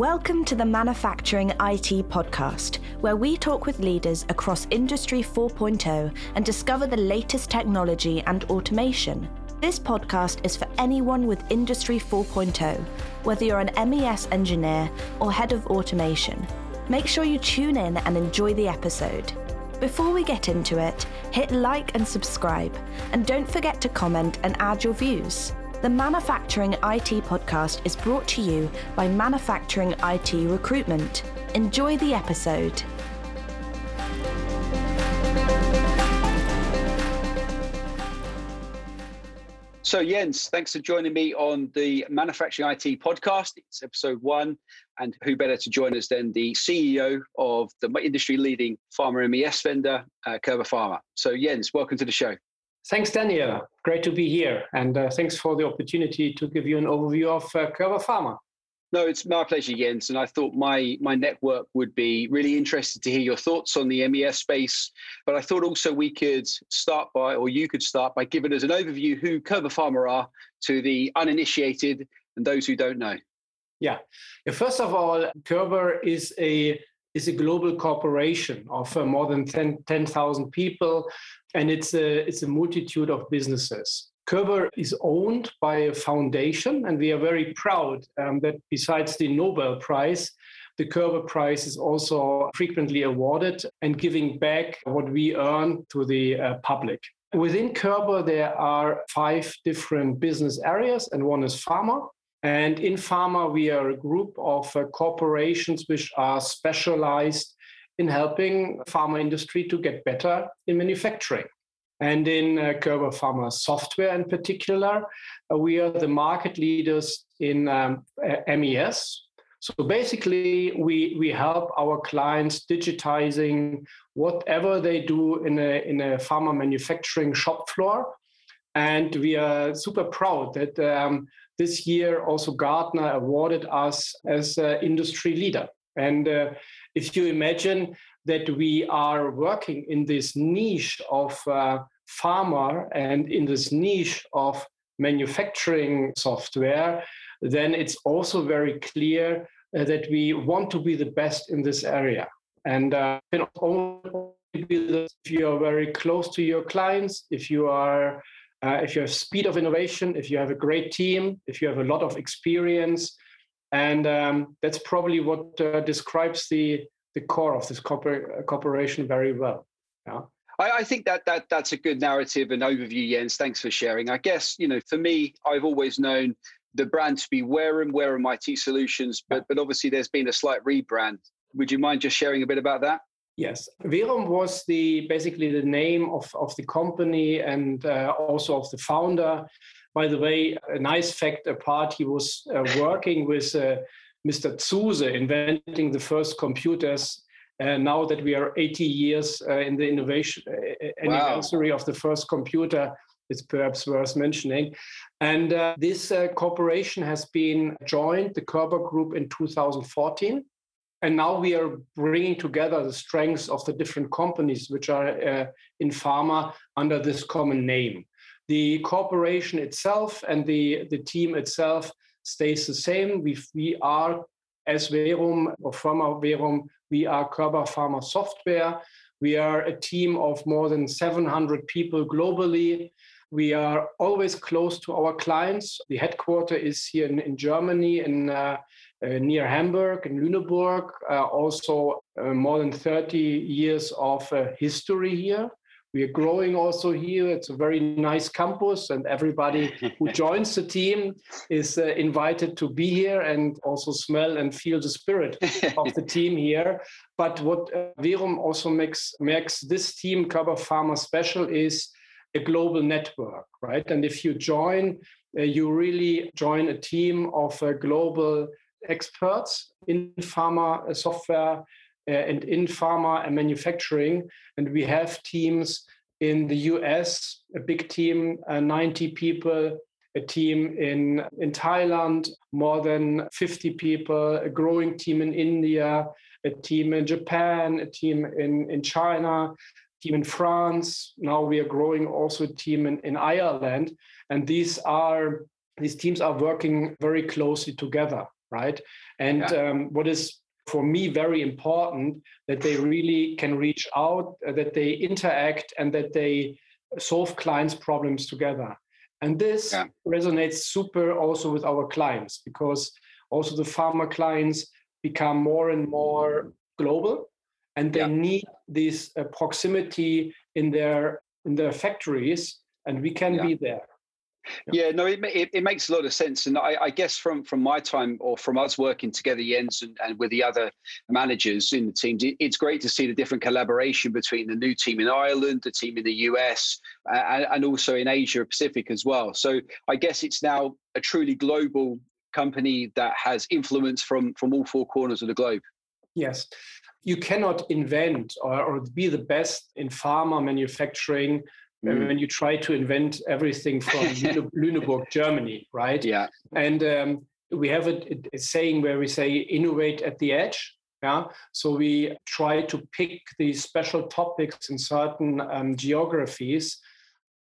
Welcome to the Manufacturing IT podcast, where we talk with leaders across Industry 4.0 and discover the latest technology and automation. This podcast is for anyone with Industry 4.0, whether you're an MES engineer or head of automation. Make sure you tune in and enjoy the episode. Before we get into it, hit like and subscribe, and don't forget to comment and add your views. The Manufacturing IT podcast is brought to you by Manufacturing IT Recruitment. Enjoy the episode. So, Jens, thanks for joining me on the Manufacturing IT podcast. It's episode one. And who better to join us than the CEO of the industry leading pharma MES vendor, uh, Körber Pharma. So, Jens, welcome to the show. Thanks, Daniel. Great to be here. And uh, thanks for the opportunity to give you an overview of uh, Körber Pharma. No, it's my pleasure, Jens. And I thought my my network would be really interested to hear your thoughts on the MES space. But I thought also we could start by, or you could start by giving us an overview who Körber Pharma are to the uninitiated and those who don't know. Yeah. first of all, Körber is a is a global corporation of uh, more than 10,000 10, people, and it's a, it's a multitude of businesses. Körber is owned by a foundation, and we are very proud um, that besides the Nobel Prize, the Körber Prize is also frequently awarded and giving back what we earn to the uh, public. Within Körber, there are five different business areas, and one is pharma. And in pharma, we are a group of uh, corporations which are specialized in helping pharma industry to get better in manufacturing. And in uh, Pharma software in particular, uh, we are the market leaders in um, MES. So basically, we, we help our clients digitizing whatever they do in a, in a pharma manufacturing shop floor. And we are super proud that um, this year also Gartner awarded us as an industry leader. And uh, if you imagine that we are working in this niche of uh, pharma and in this niche of manufacturing software, then it's also very clear uh, that we want to be the best in this area. And uh, only if you are very close to your clients, if you are uh, if you have speed of innovation, if you have a great team, if you have a lot of experience, and um, that's probably what uh, describes the the core of this corpor- corporation very well. Yeah. I, I, think that that that's a good narrative and overview, Jens. Thanks for sharing. I guess you know, for me, I've always known the brand to be Werum, Werum IT Solutions, but but obviously there's been a slight rebrand. Would you mind just sharing a bit about that? Yes, Werum was the basically the name of, of the company and uh, also of the founder. By the way, a nice fact apart, he was uh, working with uh, Mr. Zuse inventing the first computers. Uh, now that we are 80 years uh, in the innovation uh, anniversary wow. of the first computer, it's perhaps worth mentioning. And this corporation has been joined, the Körber Group, in 2014 and now we are bringing together the strengths of the different companies which are uh, in pharma under this common name. The corporation itself and the, the team itself stays the same. We, we are, as Werum or Pharma Werum, we are Körber Pharma Software. We are a team of more than 700 people globally. We are always close to our clients. The headquarter is here in, in Germany, in uh, near Hamburg and Lüneburg. Uh, also, uh, more than 30 years of uh, history here. We are growing also here. It's a very nice campus, and everybody who joins the team is uh, invited to be here and also smell and feel the spirit of the team here. But what uh, Werum also makes makes this team Körber Pharma special is a global network, right? And if you join, uh, you really join a team of uh, global experts in pharma uh, software uh, and in pharma and manufacturing. And we have teams in the US, a big team, uh, 90 people, a team in, in Thailand, more than 50 people, a growing team in India, a team in Japan, a team in, in China, team in France. Now we are growing also a team in, in Ireland. And these are these teams are working very closely together. Right? And yeah. um, what is for me very important that they really can reach out, uh, that they interact, and that they solve clients' problems together. And this yeah. resonates super also with our clients because also the pharma clients become more and more global and they yeah. need this uh, proximity in their in their factories and we can yeah. be there yeah, no, it, it, it, makes a lot of sense, and I, I, guess from from my time or from us working together, Jens, and, and with the other managers in the teams, it, it's great to see the different collaboration between the new team in Ireland, the team in the US, uh, and, and also in Asia Pacific as well. So I guess it's now a truly global company that has influence from from all four corners of the globe. Yes, you cannot invent or, or be the best in pharma manufacturing mm. when you try to invent everything from Lüneburg, Germany, right? Yeah. And um, we have a, a, saying where we say innovate at the edge. Yeah. So we try to pick these special topics in certain um, geographies.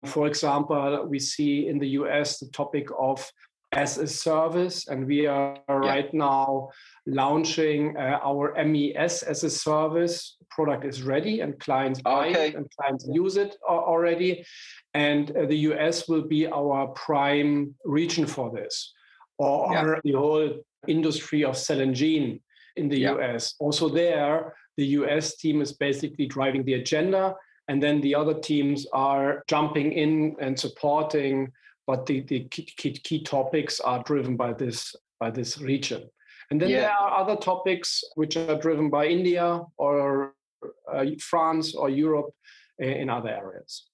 For example, we see in the US the topic of as a service, and we are yeah. right now launching uh, our MES as a service. Product is ready, and clients buy okay. it, and clients use it already. And uh, the US will be our prime region for this, or, yeah. the whole industry of cell and gene in the yeah. US. Also, there, the US team is basically driving the agenda, and then the other teams are jumping in and supporting but the, the key, key, key topics are driven by this by this region. And then yeah. there are other topics which are driven by India or uh, France or Europe in other areas.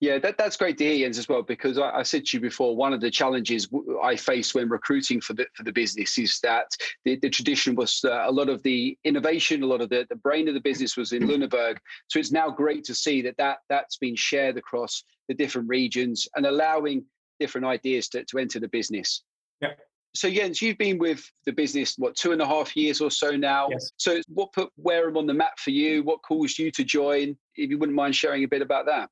Yeah, that, that's great to hear, Jens, as well, because I, I, said to you before, one of the challenges I faced when recruiting for the for the business is that the, the tradition was uh, a lot of the innovation, a lot of the, the brain of the business was in Lüneburg. So it's now great to see that, that that's been shared across the different regions and allowing different ideas to, to enter the business. Yeah. So Jens, you've been with the business what two and a half years or so now. Yes. So what put Werum on the map for you? What caused you to join? If you wouldn't mind sharing a bit about that.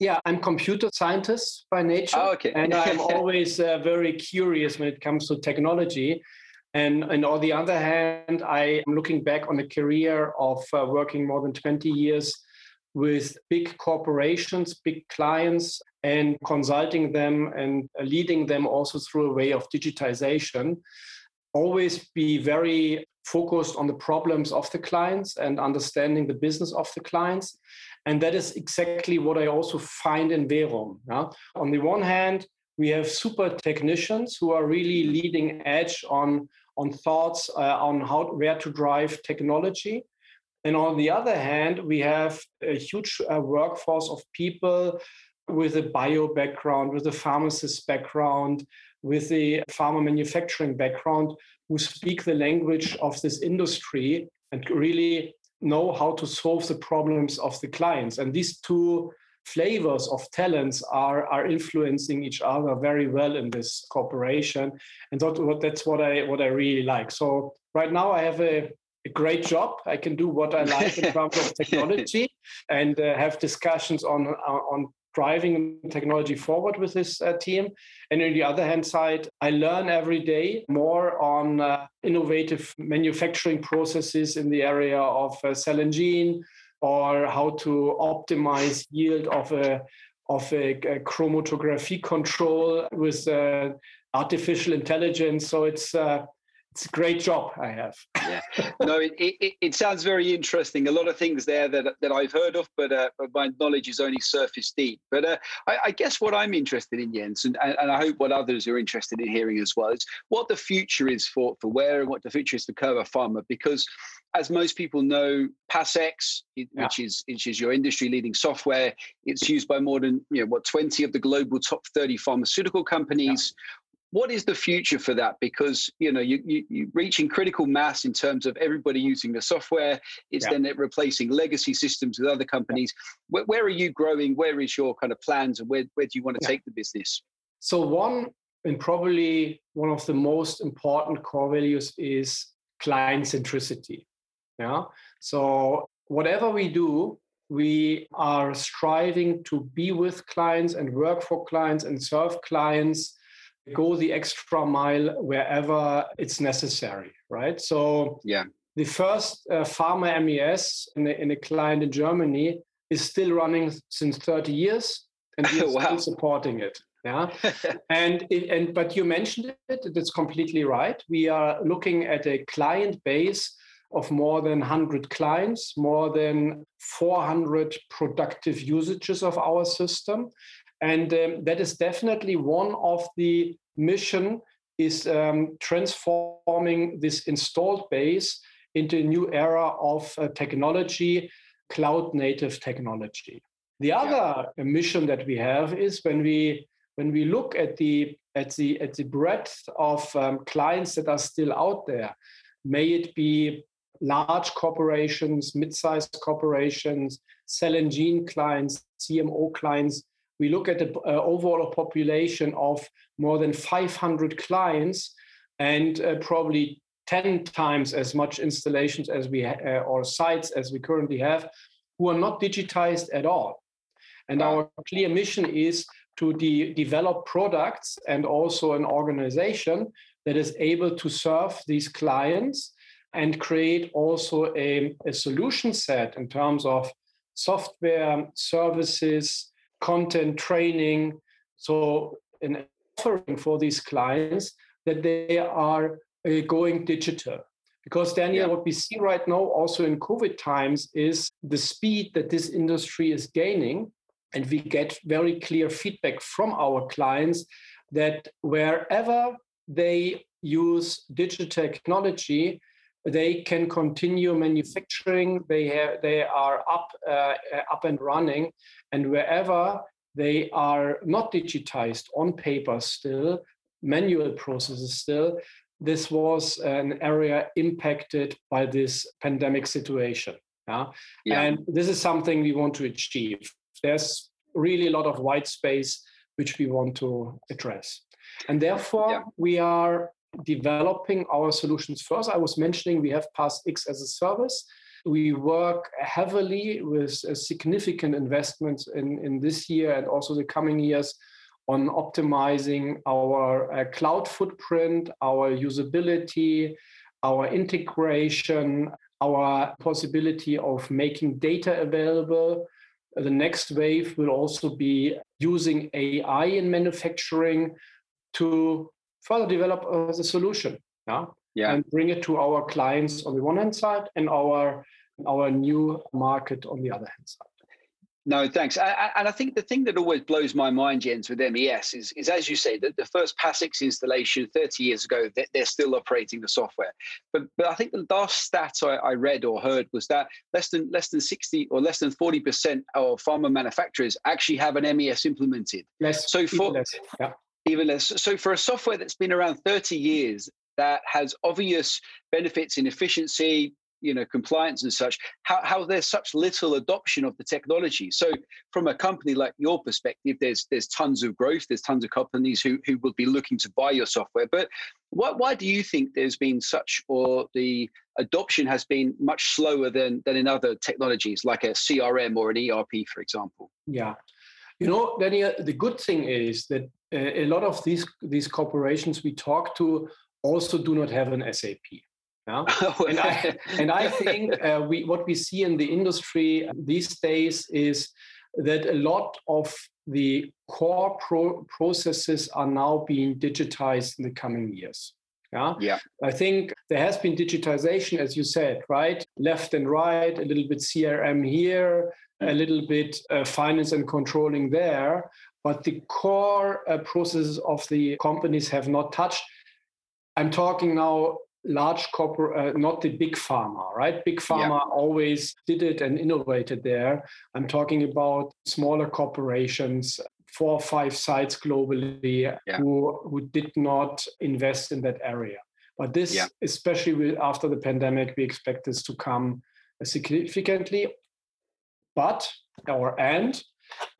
Yeah, I'm computer scientist by nature, oh, okay. and I'm always uh, very curious when it comes to technology. And, and on the other hand, I am looking back on a career of uh, working more than 20 years with big corporations, big clients, and consulting them and leading them also through a way of digitization. Always be very focused on the problems of the clients and understanding the business of the clients. And that is exactly what I also find in Werum. Yeah? On the one hand, we have super technicians who are really leading edge on, on thoughts uh, on how where to drive technology. And on the other hand, we have a huge uh, workforce of people with a bio background, with a pharmacist background, with a pharma manufacturing background who speak the language of this industry and really know how to solve the problems of the clients. And these two flavors of talents are, are influencing each other very well in this cooperation. And that, that's what I what I really like. So right now I have a, a great job. I can do what I like in terms of technology and uh, have discussions on on driving technology forward with this uh, team. And on the other hand side, I learn every day more on uh, innovative manufacturing processes in the area of uh, cell and gene or how to optimize yield of a of a, a chromatography control with uh, artificial intelligence. So it's uh, it's a great job I have. yeah, no, it, it, it, sounds very interesting. A lot of things there that that I've heard of, but, uh, but my knowledge is only surface deep. But uh, I, I, guess what I'm interested in, Jens, and, and I hope what others are interested in hearing as well, is what the future is for for Werum and what the future is for Körber Pharma. Because as most people know, PAS-X, which yeah. is which is your industry leading software, it's used by more than you know what 20 of the global top 30 pharmaceutical companies. Yeah what is the future for that? Because you know you, you you reaching critical mass in terms of everybody using the software. It's yeah. then replacing legacy systems with other companies. Where, where, are you growing? Where is your kind of plans, and where where do you want to yeah. take the business? So one and probably one of the most important core values is client centricity. Yeah. So whatever we do, we are striving to be with clients and work for clients and serve clients go the extra mile wherever it's necessary, right? So yeah, the first uh, pharma MES in a, in a client in Germany is still running since 30 years, and we're wow. still supporting it. Yeah, and it, and but you mentioned it. It's completely right. We are looking at a client base of more than 100 clients, more than 400 productive usages of our system. And um, that is definitely one of the mission is um, transforming this installed base into a new era of uh, technology, cloud native technology. The other yeah. mission that we have is when we when we look at the at the at the breadth of um, clients that are still out there, may it be large corporations, mid-sized corporations, cell and gene clients, CMO clients, we look at the uh, overall population of more than 500 clients and uh, probably 10 times as much installations as we ha- uh, or sites as we currently have who are not digitized at all. And our clear mission is to de- develop products and also an organization that is able to serve these clients and create also a, a solution set in terms of software services content training. So, an offering for these clients that they are uh, going digital. Because, Daniel, yeah. what we see right now, also in COVID times, is the speed that this industry is gaining. And we get very clear feedback from our clients that wherever they use digital technology, they can continue manufacturing. They have, they are up uh, up and running, and wherever they are not digitized on paper still, manual processes still, this was an area impacted by this pandemic situation. Yeah? yeah. And this is something we want to achieve. There's really a lot of white space which we want to address. And therefore, yeah. we are developing our solutions first. I was mentioning we have PAS-X as a service. We work heavily with significant investments in, in this year and also the coming years on optimizing our uh, cloud footprint, our usability, our integration, our possibility of making data available. The next wave will also be using AI in manufacturing to further develop uh, the solution yeah? yeah and bring it to our clients on the one hand side and our our new market on the other hand side no, thanks. and I think the thing that always blows my mind, Jens, with MES is, is as you say, that the first PAS-X installation 30 years ago, they're still operating the software. But but I think the last stat I, I read or heard was that less than less than 60 or less than 40% of pharma manufacturers actually have an MES implemented. Less, so for less, yeah So for a software that's been around 30 years that has obvious benefits in efficiency, you know, compliance and such, how, how there's such little adoption of the technology. So from a company like your perspective, there's there's tons of growth, there's tons of companies who who will be looking to buy your software. But why, why do you think there's been such or the adoption has been much slower than than in other technologies like a CRM or an ERP, for example? Yeah. You know, Daniel, the good thing is that a lot of these these corporations we talk to also do not have an SAP. Yeah? and, I, and I think uh, we what we see in the industry these days is that a lot of the core pro- processes are now being digitized in the coming years. Yeah. Yeah. I think there has been digitization, as you said, right? Left and right, a little bit CRM here, a little bit uh, finance and controlling there but the core uh, processes of the companies have not touched. I'm talking now large corporate, uh, not the big pharma, right? Big pharma yeah. always did it and innovated there. I'm talking about smaller corporations, four or five sites globally yeah. who, who did not invest in that area. But this, yeah. especially after the pandemic, we expect this to come significantly. But, or and,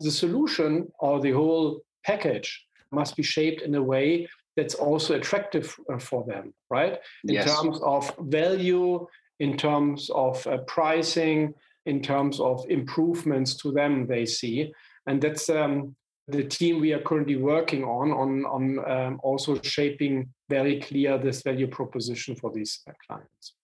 the solution or the whole package must be shaped in a way that's also attractive uh, for them, right? In yes. terms of value, in terms of uh, pricing, in terms of improvements to them they see. And that's um, the team we are currently working on on on um, also shaping very clear this value proposition for these uh, clients.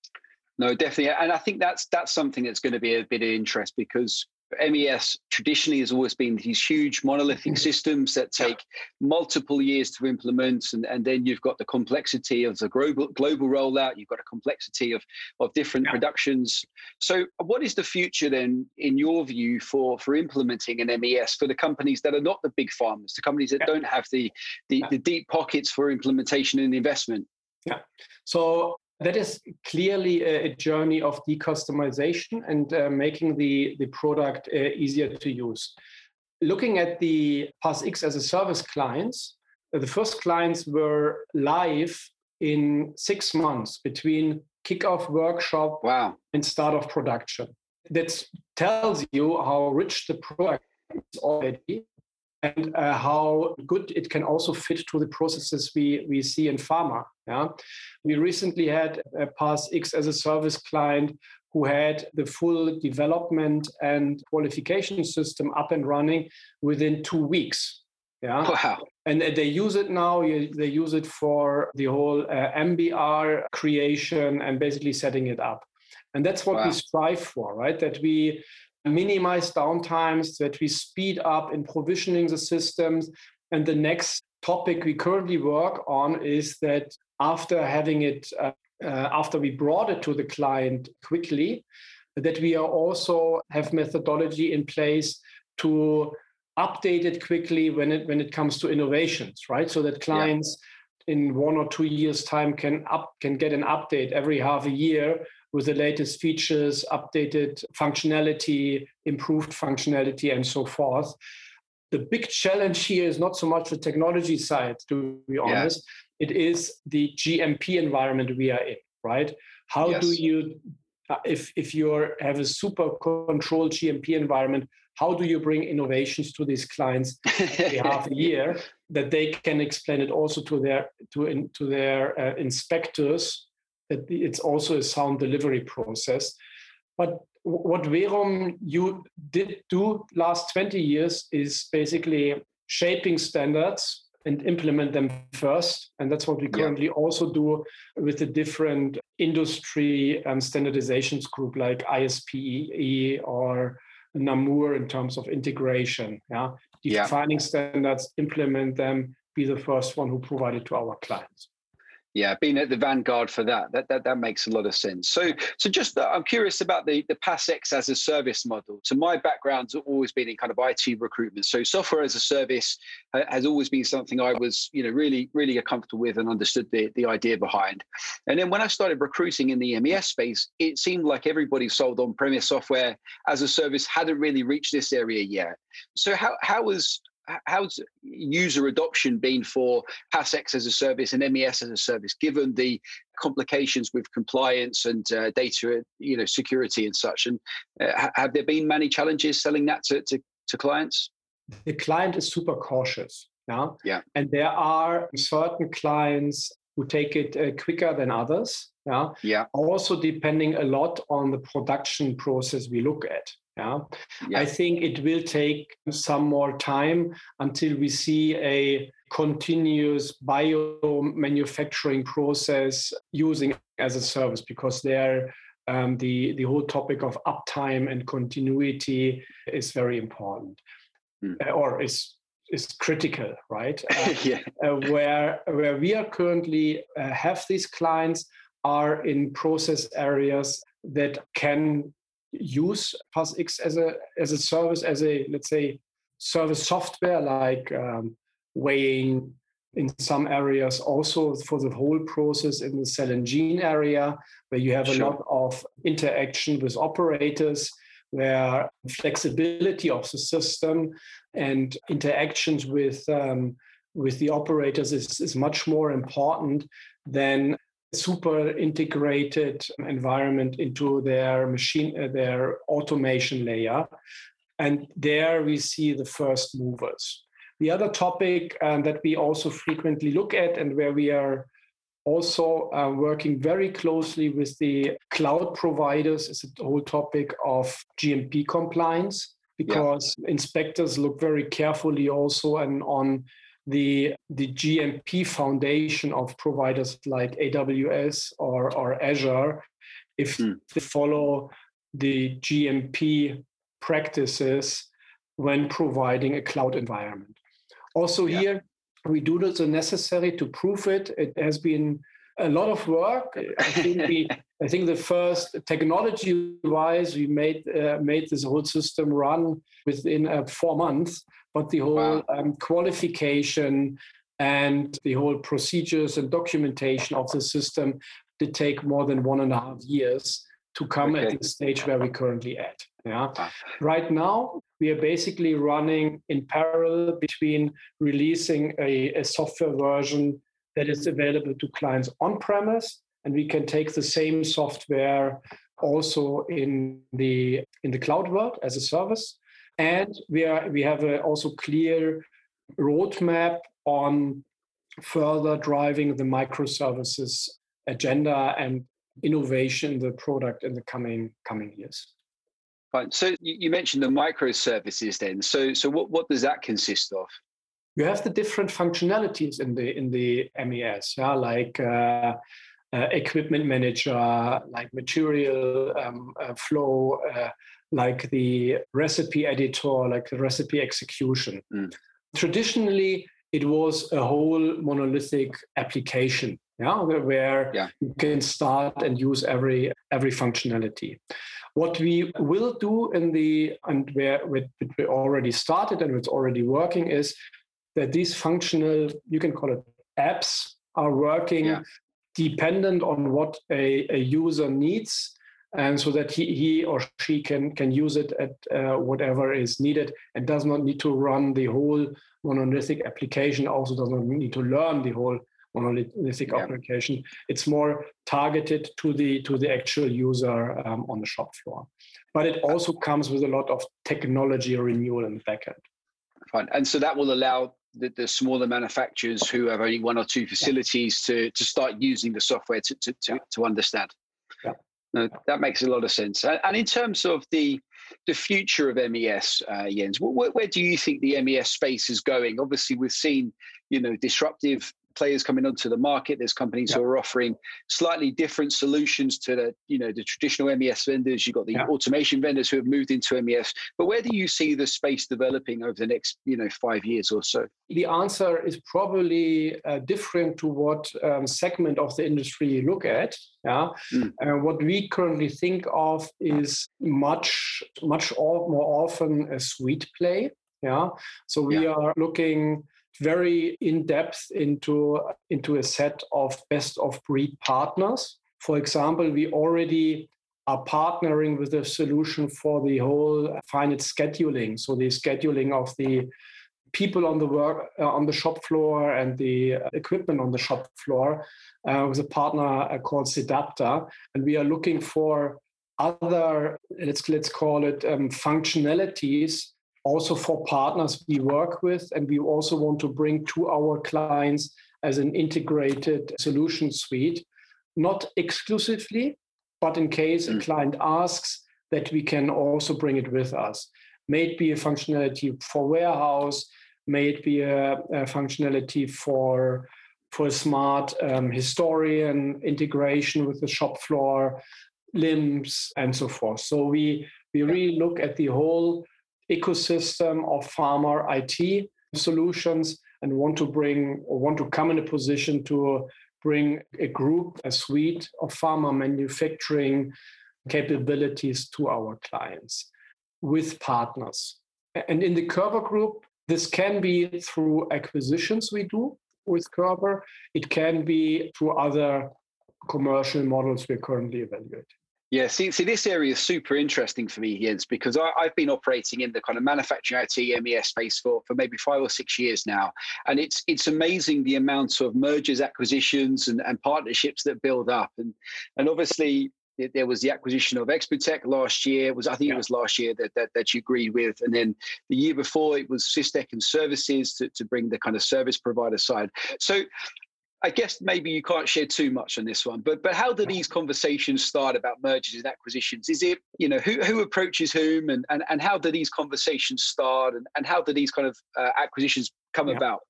No, definitely, and I think that's that's something that's going to be a bit of interest because MES traditionally has always been these huge monolithic mm-hmm. systems that take multiple years to implement, and, and then you've got the complexity of the global global rollout. You've got a complexity of of different yeah. productions. So, what is the future then, in your view, for for implementing an MES for the companies that are not the big farmers, the companies that yeah. don't have the the, the deep pockets for implementation and investment? Yeah. So that is clearly a, a journey of decustomization and uh, making the, the product uh, easier to use. Looking at the PAS-X as a service clients, uh, the first clients were live in six months between kickoff workshop wow. and start of production. That tells you how rich the product is already and uh, how good it can also fit to the processes we, we see in pharma. Yeah? We recently had a PAS-X as a service client who had the full development and qualification system up and running within two weeks. Yeah. Wow. And they use it now. They use it for the whole uh, MBR creation and basically setting it up. And that's what wow. we strive for, right? That we minimize downtimes, that we speed up in provisioning the systems. And the next topic we currently work on is that after having it, uh, uh, after we brought it to the client quickly, that we are also have methodology in place to update it quickly when it when it comes to innovations, right? So that clients yeah. in one or two years time can up can get an update every half a year with the latest features, updated functionality, improved functionality, and so forth. The big challenge here is not so much the technology side, to be honest. Yeah. It is the GMP environment we are in, right? How yes. do you, uh, if if you have a super controlled GMP environment, how do you bring innovations to these clients every half a year that they can explain it also to their to in, to their uh, inspectors it's also a sound delivery process. But what Werum you did do last 20 years is basically shaping standards and implement them first. And that's what we currently yeah. also do with the different industry and standardizations group like ISPE or Namur in terms of integration. Yeah. Defining yeah. standards, implement them, be the first one who provide it to our clients. Yeah, being at the vanguard for that, that that, that makes a lot of sense. So, so just uh, I'm curious about the the PAS-X as a service model. So my background's always been in kind of IT recruitment. So software as a service has always been something I was, you know, really really comfortable with and understood the the idea behind. And then when I started recruiting in the MES space, it seemed like everybody sold on-premise software as a service hadn't really reached this area yet. So how how was how's user adoption been for PAS-X as a service and MES as a service, given the complications with compliance and uh, data, you know, security and such? And uh, have there been many challenges selling that to, to, to clients? The client is super cautious. Yeah. Yeah. And there are certain clients who take it uh, quicker than others. Yeah. Yeah. Also depending a lot on the production process we look at. Yeah? yeah. I think it will take some more time until we see a continuous bio manufacturing process using as a service because there um, the the whole topic of uptime and continuity is very important mm. uh, or is is critical right uh, yeah. uh, where where we are currently uh, have these clients are in process areas that can use PAS-X as a as a service, as a let's say service software like um, weighing in some areas, also for the whole process in the cell and gene area, where you have sure. a lot of interaction with operators, where flexibility of the system and interactions with um, with the operators is, is much more important than super integrated environment into their machine, uh, their automation layer. And there we see the first movers. The other topic um, that we also frequently look at and where we are also uh, working very closely with the cloud providers is the whole topic of GMP compliance. because yeah. inspectors look very carefully also and on the the GMP foundation of providers like AWS or, or Azure, if mm. they follow the GMP practices when providing a cloud environment. Also yeah. here, we do the necessary to prove it. It has been a lot of work. I think we, I think the first technology-wise, we made uh, made this whole system run within uh, four months. But the whole wow. um, qualification and the whole procedures and documentation of the system did take more than one and a half years to come okay. at the stage where we're currently at. Yeah. Right now, we are basically running in parallel between releasing a, a software version that is available to clients on premise, and we can take the same software also in the in the cloud world as a service. And we are we have a also clear roadmap on further driving the microservices agenda and innovation in the product in the coming coming years. Fine. So you mentioned the microservices then. So so what, what does that consist of? You have the different functionalities in the in the MES, yeah, like uh, uh, equipment manager, like material um, uh, flow, uh, like the recipe editor, like the recipe execution. Mm. Traditionally, it was a whole monolithic application yeah where yeah. you can start and use every every functionality what we will do in the and where we already started and it's already working is that these functional you can call it apps are working yeah. dependent on what a, a user needs and so that he, he or she can can use it at uh, whatever is needed and does not need to run the whole monolithic application also does not need to learn the whole monolithic yeah. application. It's more targeted to the to the actual user um, on the shop floor. But it also comes with a lot of technology renewal in the backend. Fine, and so that will allow the, the smaller manufacturers who have only one or two facilities yeah. to to start using the software to to to, to understand. No, that makes a lot of sense. And in terms of the the future of MES, uh, Jens, where, where, do you think the MES space is going? Obviously, we've seen you know disruptive players coming onto the market. There's companies yeah. who are offering slightly different solutions to the, you know, the traditional MES vendors. You've got the yeah. automation vendors who have moved into MES. But where do you see the space developing over the next, you know, five years or so? The answer is probably uh, different to what um, segment of the industry you look at. Yeah. Mm. Uh, what we currently think of is much, much more often a suite play. Yeah. So we yeah. are looking very in depth into, into a set of best of breed partners. For example, we already are partnering with a solution for the whole finance scheduling. So the scheduling of the people on the work uh, on the shop floor and the equipment on the shop floor uh, with a partner uh, called Sedapta, and we are looking for other let's let's call it um, functionalities also for partners we work with. And we also want to bring to our clients as an integrated solution suite, not exclusively, but in case mm. a client asks, that we can also bring it with us. May it be a functionality for warehouse, may it be a, a functionality for for a smart um, historian integration with the shop floor, LIMS, and so forth. So we we really look at the whole ecosystem of pharma IT solutions and want to bring or want to come in a position to bring a group, a suite of pharma manufacturing capabilities to our clients with partners. And in the Körber Group, this can be through acquisitions we do with Körber. It can be through other commercial models we're currently evaluating. Yeah, see, see, this area is super interesting for me, Jens, because I, have been operating in the kind of manufacturing IT MES space for, for maybe five or six years now, and it's it's amazing the amount of mergers, acquisitions, and, and partnerships that build up, and and obviously there was the acquisition of Exputec last year. Was I think yeah. it was last year that, that that you agreed with, and then the year before it was Systech and Services to, to bring the kind of service provider side. So I guess maybe you can't share too much on this one, but but how do these conversations start about mergers and acquisitions? Is it you know who who approaches whom, and and, and how do these conversations start, and, and how do these kind of uh, acquisitions come yeah. about?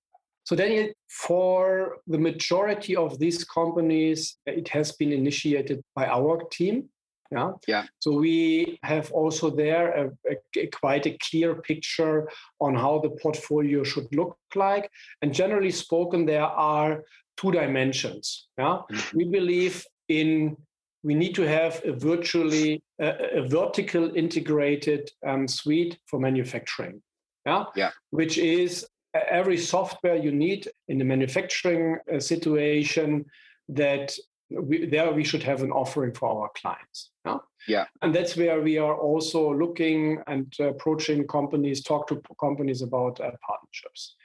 So Daniel, for the majority of these companies, it has been initiated by our team. Yeah. Yeah. So we have also there a, a, a, quite a clear picture on how the portfolio should look like. And generally spoken, there are two dimensions. Yeah. Mm-hmm. We believe in we need to have a virtually a, a vertical integrated um, suite for manufacturing. Yeah. Yeah. Which is every software you need in the manufacturing uh, situation that we, there we should have an offering for our clients. Yeah? yeah. And that's where we are also looking and approaching companies, talk to companies about uh, partnerships.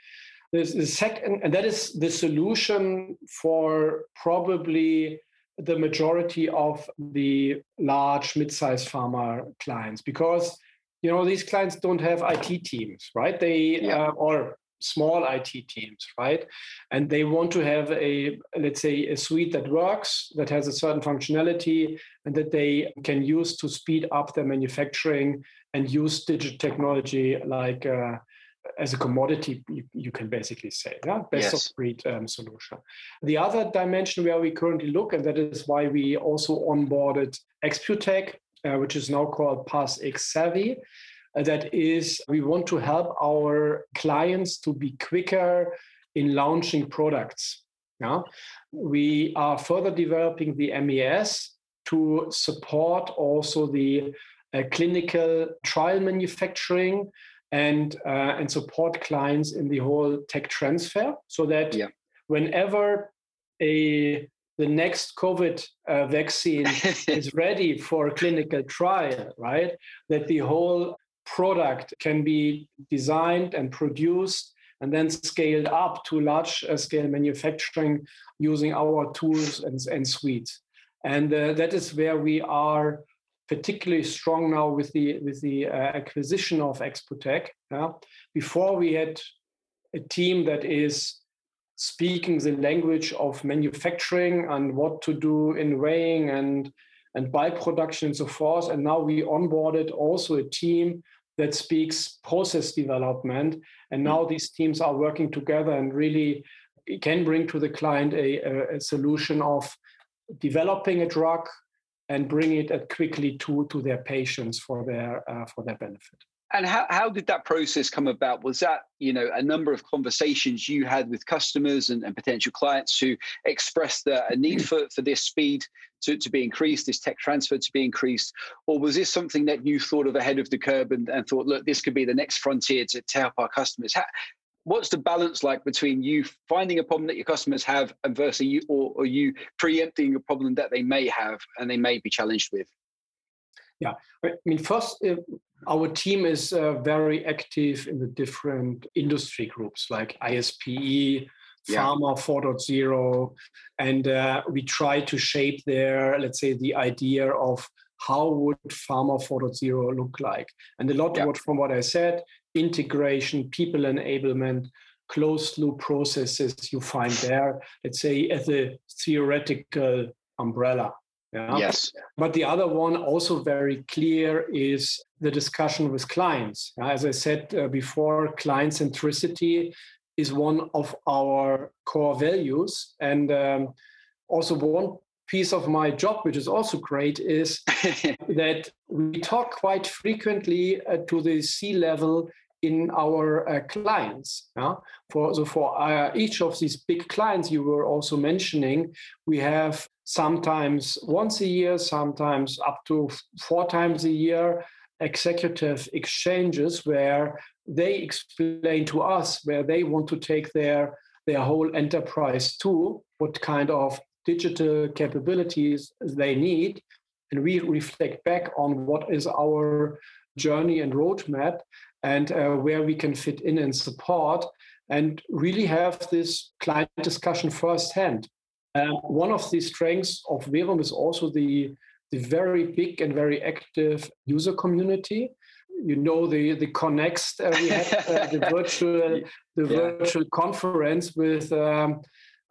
There's the second, and that is the solution for probably the majority of the large mid-sized pharma clients because you know these clients don't have IT teams, right? They yeah. uh, or small IT teams, right? And they want to have a, let's say, a suite that works, that has a certain functionality, and that they can use to speed up their manufacturing and use digital technology like uh, as a commodity, you, you, can basically say, yeah, best yes. of breed um, solution. The other dimension where we currently look, and that is why we also onboarded Exputec, uh, which is now called PAS-X Savvy, uh, that is we want to help our clients to be quicker in launching products. Yeah? We are further developing the MES to support also the uh, clinical trial manufacturing and uh, and support clients in the whole tech transfer so that yeah. whenever a the next COVID uh, vaccine is ready for clinical trial, right? That the whole product can be designed and produced and then scaled up to large uh, scale manufacturing using our tools and, and suites. And uh, that is where we are particularly strong now with the with the uh, acquisition of Exputec. Yeah? Before we had a team that is speaking the language of manufacturing and what to do in weighing and and by production and so forth. And now we onboarded also a team that speaks process development. And now these teams are working together and really can bring to the client a, a solution of developing a drug and bring it quickly to, to their patients for their uh, for their benefit. And how, how did that process come about? Was that, you know, a number of conversations you had with customers and, and potential clients who expressed the, a need for, for this speed to, to be increased, this tech transfer to be increased? Or was this something that you thought of ahead of the curve and, and thought, look, this could be the next frontier to, to help our customers? How, what's the balance like between you finding a problem that your customers have and versus you or, or you preempting a problem that they may have and they may be challenged with? Yeah, I mean, first, uh, our team is uh, very active in the different industry groups like ISPE, yeah. Pharma 4.0, and uh, we try to shape their, let's say, the idea of how would Pharma 4.0 look like. And a lot yeah. what, from what I said, integration, people enablement, closed loop processes you find there, let's say, as a theoretical umbrella. Yeah? Yes. But the other one, also very clear, is the discussion with clients. As I said uh, before, client centricity is one of our core values. And um, also, one piece of my job, which is also great, is that we talk quite frequently uh, to the C level in our uh, clients. Yeah? For so for uh, each of these big clients you were also mentioning, we have sometimes once a year, sometimes up to four times a year, executive exchanges where they explain to us where they want to take their their whole enterprise to, what kind of digital capabilities they need, and we reflect back on what is our journey and roadmap and uh, where we can fit in and support and really have this client discussion firsthand. Um, one of the strengths of Werum is also the, the very big and very active user community. You know the the Connext uh, we had uh, the virtual the yeah. virtual conference with um,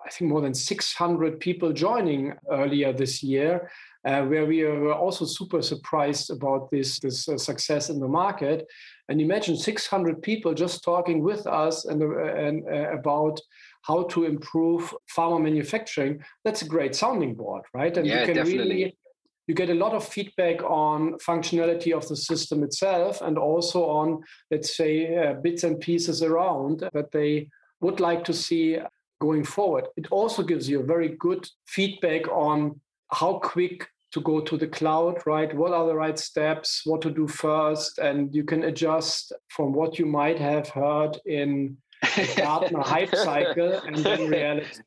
I think more than 600 people joining earlier this year, uh, where we were also super surprised about this, this uh, success in the market. And imagine 600 people just talking with us and, uh, and uh, about how to improve pharma manufacturing. That's a great sounding board, right? And yeah, you can definitely. really you get a lot of feedback on functionality of the system itself and also on let's say uh, bits and pieces around that they would like to see going forward it also gives you a very good feedback on how quick to go to the cloud right what are the right steps what to do first and you can adjust from what you might have heard in Gartner hype cycle and then reality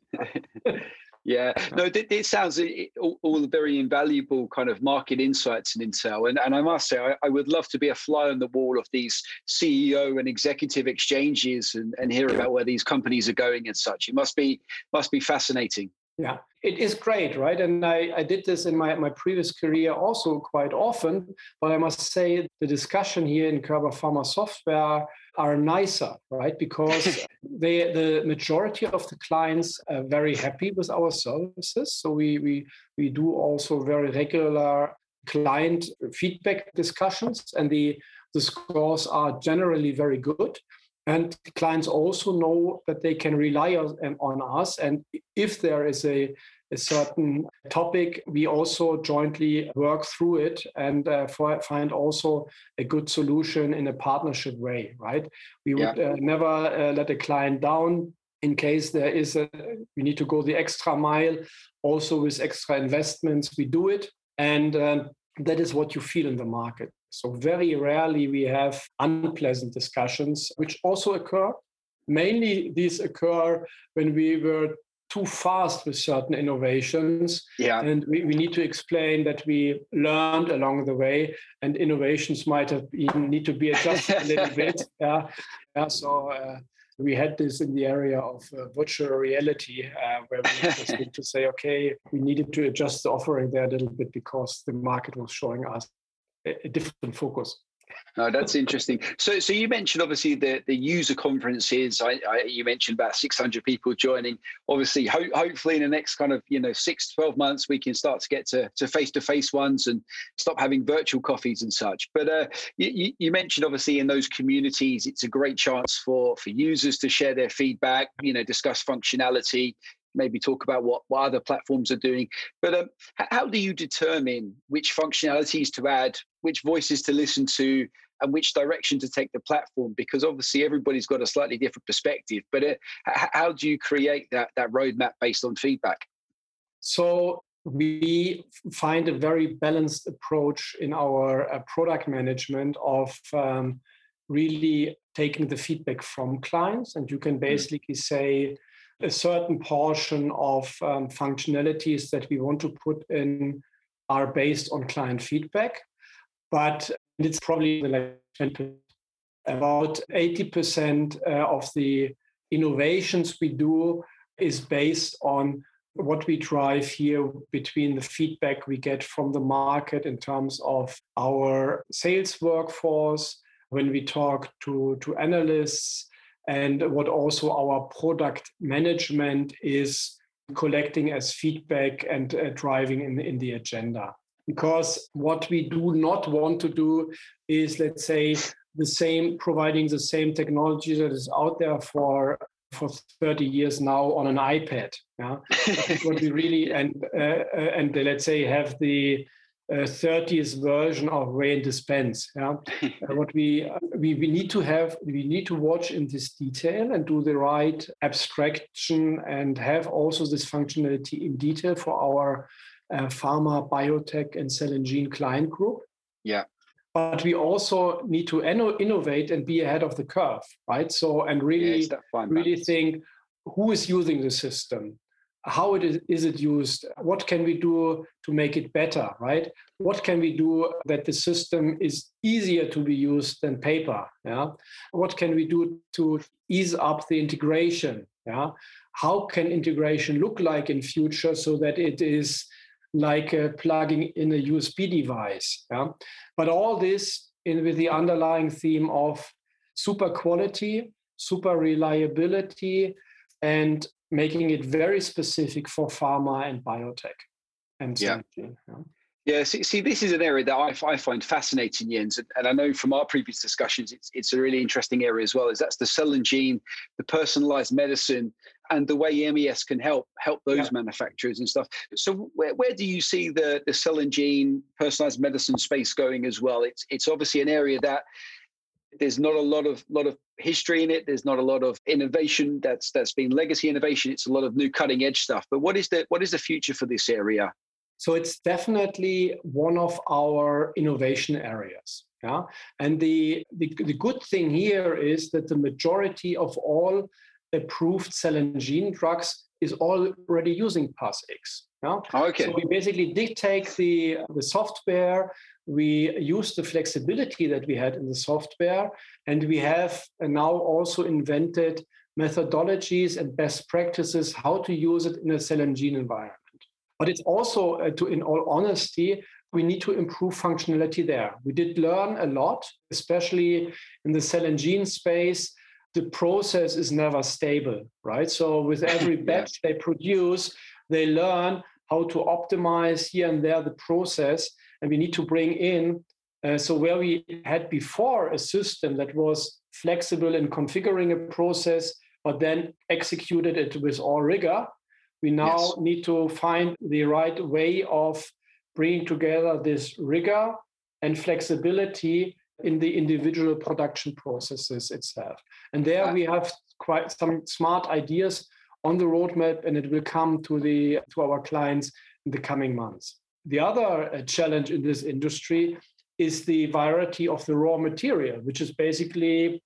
Yeah, no, it, sounds eh, all, all, very invaluable kind of market insights and intel. And, and I must say, I, I, would love to be a fly on the wall of these CEO and executive exchanges and, and hear about where these companies are going and such. It must be must be fascinating. Yeah, it is great, right? And I, I did this in my, my previous career also quite often. But I must say, the discussion here in Körber Pharma Software are nicer, right? Because they, the majority of the clients are very happy with our services. So we, we, we do also very regular client feedback discussions, and the, the scores are generally very good. And clients also know that they can rely on, on us. And if there is a a certain topic, we also jointly work through it and uh, for, find also a good solution in a partnership way, right? We would yeah. uh, never uh, let a client down in case there is a, we need to go the extra mile. Also with extra investments, we do it. And um, that is what you feel in the market. So very rarely we have unpleasant discussions, which also occur. Mainly these occur when we were too fast with certain innovations. Yeah. And we, we need to explain that we learned along the way and innovations might have even need to be adjusted a little bit. Yeah. yeah. So uh, we had this in the area of uh, virtual reality uh, where we just need to say, okay, we needed to adjust the offering there a little bit because the market was showing us a, different focus. Oh, that's interesting. So, so you mentioned obviously the the user conferences. I, I you mentioned about 600 people joining. Obviously, ho- hopefully in the next kind of you know six 12 months we can start to get to to face to face ones and stop having virtual coffees and such. But uh, you, you mentioned obviously in those communities, it's a great chance for for users to share their feedback. You know, discuss functionality maybe talk about what, what other platforms are doing. But um, how do you determine which functionalities to add, which voices to listen to, and which direction to take the platform? Because obviously everybody's got a slightly different perspective. But uh, how do you create that that roadmap based on feedback? So we find a very balanced approach in our uh, product management of um, really taking the feedback from clients, and you can mm. basically say a certain portion of um, functionalities that we want to put in are based on client feedback, but it's probably like 20, about 80% uh, of the innovations we do is based on what we drive here between the feedback we get from the market in terms of our sales workforce, when we talk to, to analysts, and what also our product management is collecting as feedback and uh, driving in, in the agenda. Because what we do not want to do is, let's say, the same, providing the same technology that is out there for for 30 years now on an iPad. Yeah, what we really and uh, uh, and uh, let's say have the uh, 30th version of and dispense. Yeah, uh, what we, we we need to have, we need to watch in this detail and do the right abstraction and have also this functionality in detail for our uh, pharma, biotech, and cell and gene client group. Yeah. But we also need to innovate and be ahead of the curve, right? So and really, really think who is using the system how it is, is it used what can we do to make it better right what can we do that the system is easier to be used than paper yeah what can we do to ease up the integration yeah how can integration look like in future so that it is like uh, plugging in a usb device yeah but all this in with the underlying theme of super quality super reliability and making it very specific for pharma and biotech and yeah. yeah. Yeah, see, see, this is an area that I, I find fascinating, Jens, and I know from our previous discussions, it's it's a really interesting area as well. Is that's the cell and gene, the personalized medicine, and the way MES can help help those yeah. manufacturers and stuff. So, where, where do you see the the cell and gene personalized medicine space going as well? It's it's obviously an area that there's not a lot of lot of history in it. There's not a lot of innovation that's that's been legacy innovation. It's a lot of new cutting edge stuff. But what is the what is the future for this area? So it's definitely one of our innovation areas. Yeah. And the, the, the good thing here is that the majority of all approved cell and gene drugs is already using PAS-X. Yeah? Oh, okay. So we basically did take the, the software, we used the flexibility that we had in the software, and we have now also invented methodologies and best practices how to use it in a cell and gene environment. But it's also, uh, to, in all honesty, we need to improve functionality there. We did learn a lot, especially in the cell and gene space. The process is never stable, right? So with every batch yeah. they produce, they learn how to optimize here and there the process, and we need to bring in. Uh, so where we had before a system that was flexible in configuring a process, but then executed it with all rigor, we now yes. need to find the right way of bringing together this rigor and flexibility in the individual production processes itself. And there we have quite some smart ideas on the roadmap, and it will come to the to our clients in the coming months. The other uh, challenge in this industry is the variety of the raw material, which is basically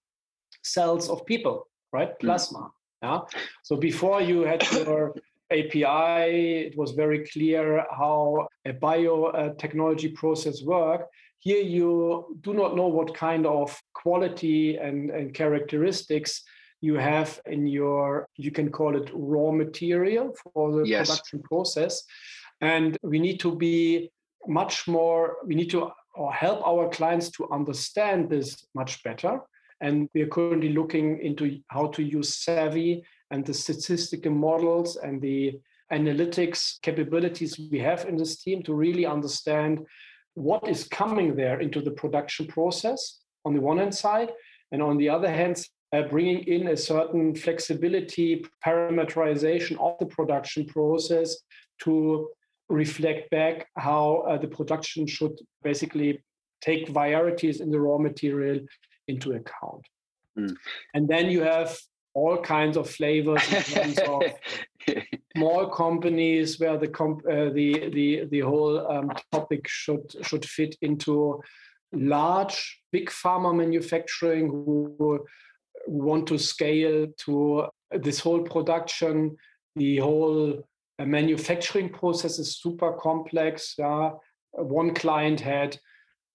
cells of people, right? Mm. Plasma. Mm. Yeah. So before you had your API, it was very clear how a biotechnology uh, process work. Here you do not know what kind of quality and, and characteristics you have in your, you can call it raw material for the yes. production process. And we need to be much more, we need to or help our clients to understand this much better. And we are currently looking into how to use Savvy and the statistical models and the analytics capabilities we have in this team to really understand what is coming there into the production process on the one hand side and on the other hand uh, bringing in a certain flexibility parameterization of the production process to reflect back how uh, the production should basically take varieties in the raw material into account mm. and then you have all kinds of flavors in terms of small companies where the comp, uh, the the the whole um, topic should should fit into large big pharma manufacturing who want to scale to this whole production. The whole uh, manufacturing process is super complex. Yeah one client had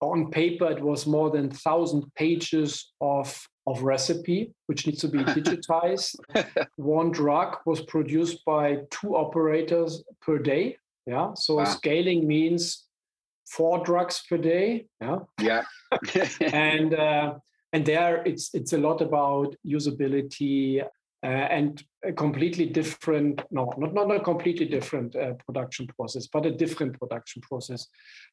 on paper it was more than 1000 pages of of recipe, which needs to be digitized. One drug was produced by two operators per day. Yeah. So wow. scaling means four drugs per day. Yeah. Yeah. and uh, and there it's it's a lot about usability uh, and a completely different no not not a completely different uh, production process but a different production process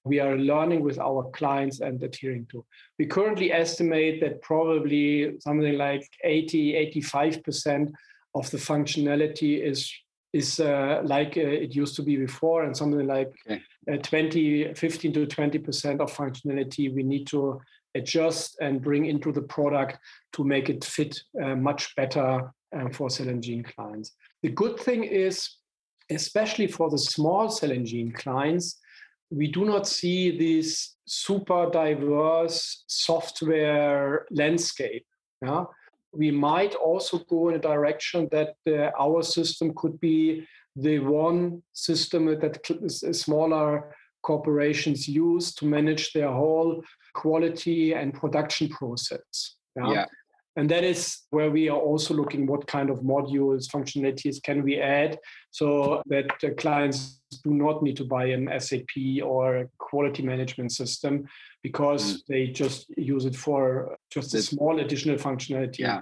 we are learning with our clients and adhering to we currently estimate that probably something like 80 85% of the functionality is is uh, like uh, it used to be before and something like okay. Uh, 20 15 to 20% of functionality we need to adjust and bring into the product to make it fit uh, much better um, for cell and gene clients. The good thing is, especially for the small cell and gene clients, we do not see this super diverse software landscape. Yeah? We might also go in a direction that uh, our system could be the one system that smaller corporations use to manage their whole quality and production process. Yeah. yeah. And that is where we are also looking what kind of modules, functionalities can we add so that clients do not need to buy an SAP or quality management system because mm. they just use it for just a small additional functionality yeah.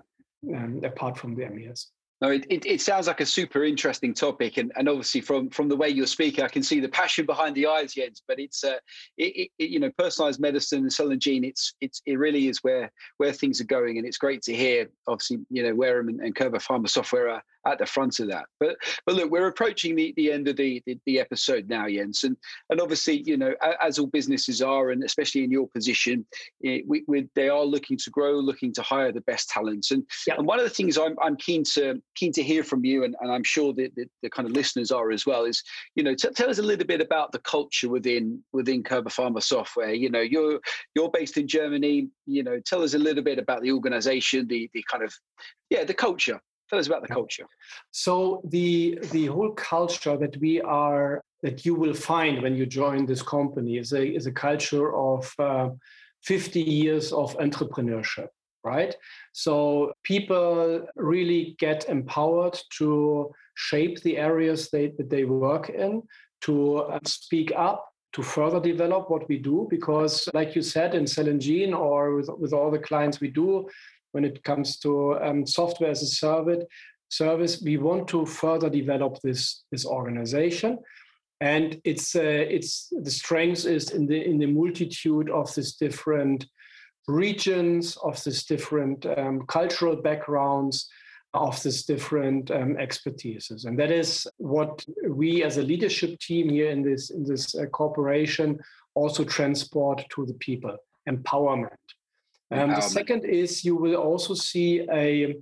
um, apart from the MES. No, it, it, it, sounds like a super interesting topic, and, and obviously from from the way you're speaking, I can see the passion behind the eyes, Jens. But it's uh, it, it, you know, personalized medicine and cell and gene. It's it's it really is where where things are going, and it's great to hear. Obviously, you know, Werum and, and Körber Pharma Software are at the front of that. But but look, we're approaching the, the end of the, the, the episode now, Jens, and and obviously, you know, as all businesses are, and especially in your position, it, we, we, they are looking to grow, looking to hire the best talents, and yep. and one of the things I'm I'm keen to keen to hear from you, and, and I'm sure that the, the kind of listeners are as well, is you know, t- tell us a little bit about the culture within within Körber Pharma Software. You know, you're you're based in Germany. You know, tell us a little bit about the organization, the the kind of yeah, the culture Tell us about the culture. So the the whole culture that we are that you will find when you join this company is a is a culture of uh, 50 years of entrepreneurship, right? So people really get empowered to shape the areas they, that they work in, to uh, speak up, to further develop what we do because like you said in cell and gene or with, with all the clients we do when it comes to um, software as a service, service, we want to further develop this, this organization. And it's, uh, it's the strength is in the, in the multitude of these different regions, of these different um, cultural backgrounds, of these different um, expertises. And that is what we as a leadership team here in this, in this uh, corporation also transport to the people, empowerment. Um, the second is you will also see a,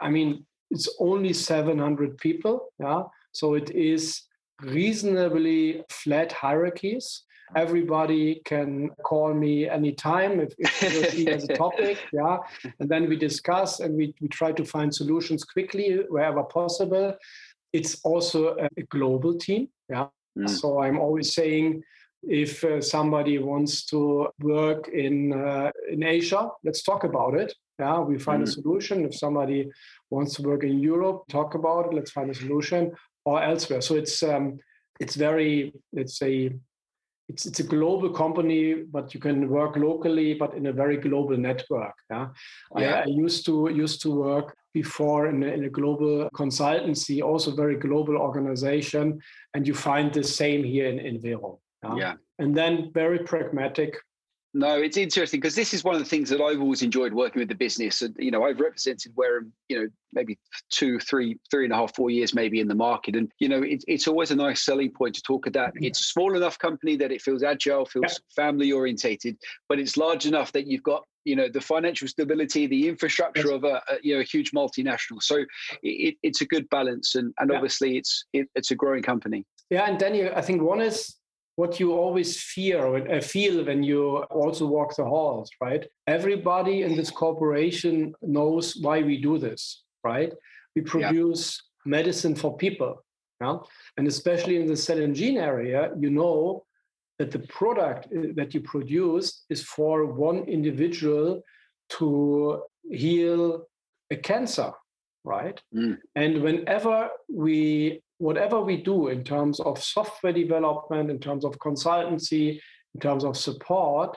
I mean, it's only 700 people. Yeah. So it is reasonably flat hierarchies. Everybody can call me anytime if, if he has a topic. Yeah. And then we discuss and we, we try to find solutions quickly wherever possible. It's also a global team. Yeah. Mm. So I'm always saying if uh, somebody wants to work in uh, in Asia, let's talk about it. Yeah, we find mm-hmm. a solution. If somebody wants to work in Europe, talk about it. Let's find a solution or elsewhere. So it's um, it's very let's say it's it's a global company, but you can work locally, but in a very global network. Yeah, yeah. I, I, used to used to work before in a, in a global consultancy, also very global organization, and you find the same here in in Werum. Yeah. yeah. And then very pragmatic. No, it's interesting because this is one of the things that I've always enjoyed working with the business. And you know, I've represented where you know maybe two, three, three and a half, four years maybe in the market, and you know, it, it's always a nice selling point to talk about. It's a small enough company that it feels agile, feels yeah. family orientated, but it's large enough that you've got you know the financial stability, the infrastructure yes. of a, a, you know a huge multinational. So it, it's a good balance, and and yeah. obviously it's it, it's a growing company. Yeah, and Daniel, I think one is what you always fear or uh, feel when you also walk the halls, right? Everybody in this corporation knows why we do this, right? We produce yeah. medicine for people, yeah? and especially in the cell and gene area, you know that the product uh, that you produce is for one individual to heal a cancer, right? Mm. And whenever we whatever we do in terms of software development, in terms of consultancy, in terms of support,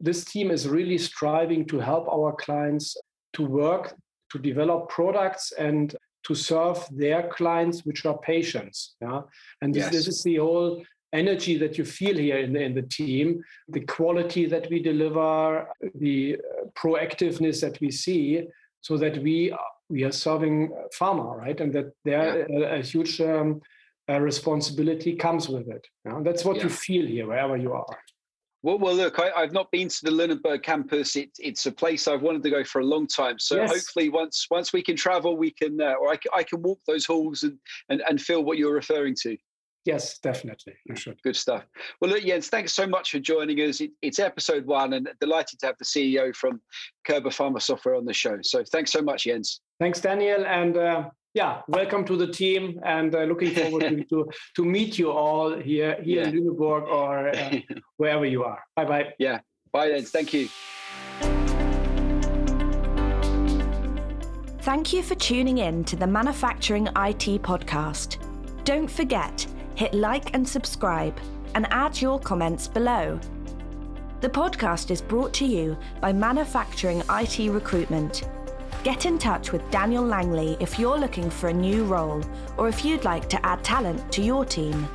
this team is really striving to help our clients to work, to develop products and to serve their clients, which are patients. Yeah? And this, yes. this is the whole energy that you feel here in the, in the team, the quality that we deliver, the uh, proactiveness that we see, so that we we are serving pharma, right? And that there yeah. a, a, huge um, uh, responsibility comes with it. You know? That's what yeah. you feel here, wherever you are. Well, well, look, I, have not been to the Lüneburg campus. It, it's a place I've wanted to go for a long time. So yes. hopefully, once once we can travel, we can, uh, or I, I can walk those halls and, and and feel what you're referring to. Yes, definitely. You should. Good stuff. Well, look, Jens, thanks so much for joining us. It, it's episode one, and delighted to have the CEO from Körber Pharma Software on the show. So thanks so much, Jens. Thanks, Daniel, and uh, yeah, welcome to the team, and uh, looking forward to, to, to meet you all here here yeah. in Lüneburg or uh, wherever you are. Bye bye. Yeah. Bye, Jens. Thank you. Thank you for tuning in to the Manufacturing IT podcast. Don't forget hit like and subscribe, and add your comments below. The podcast is brought to you by Manufacturing IT Recruitment. Get in touch with Daniel Langley if you're looking for a new role or if you'd like to add talent to your team.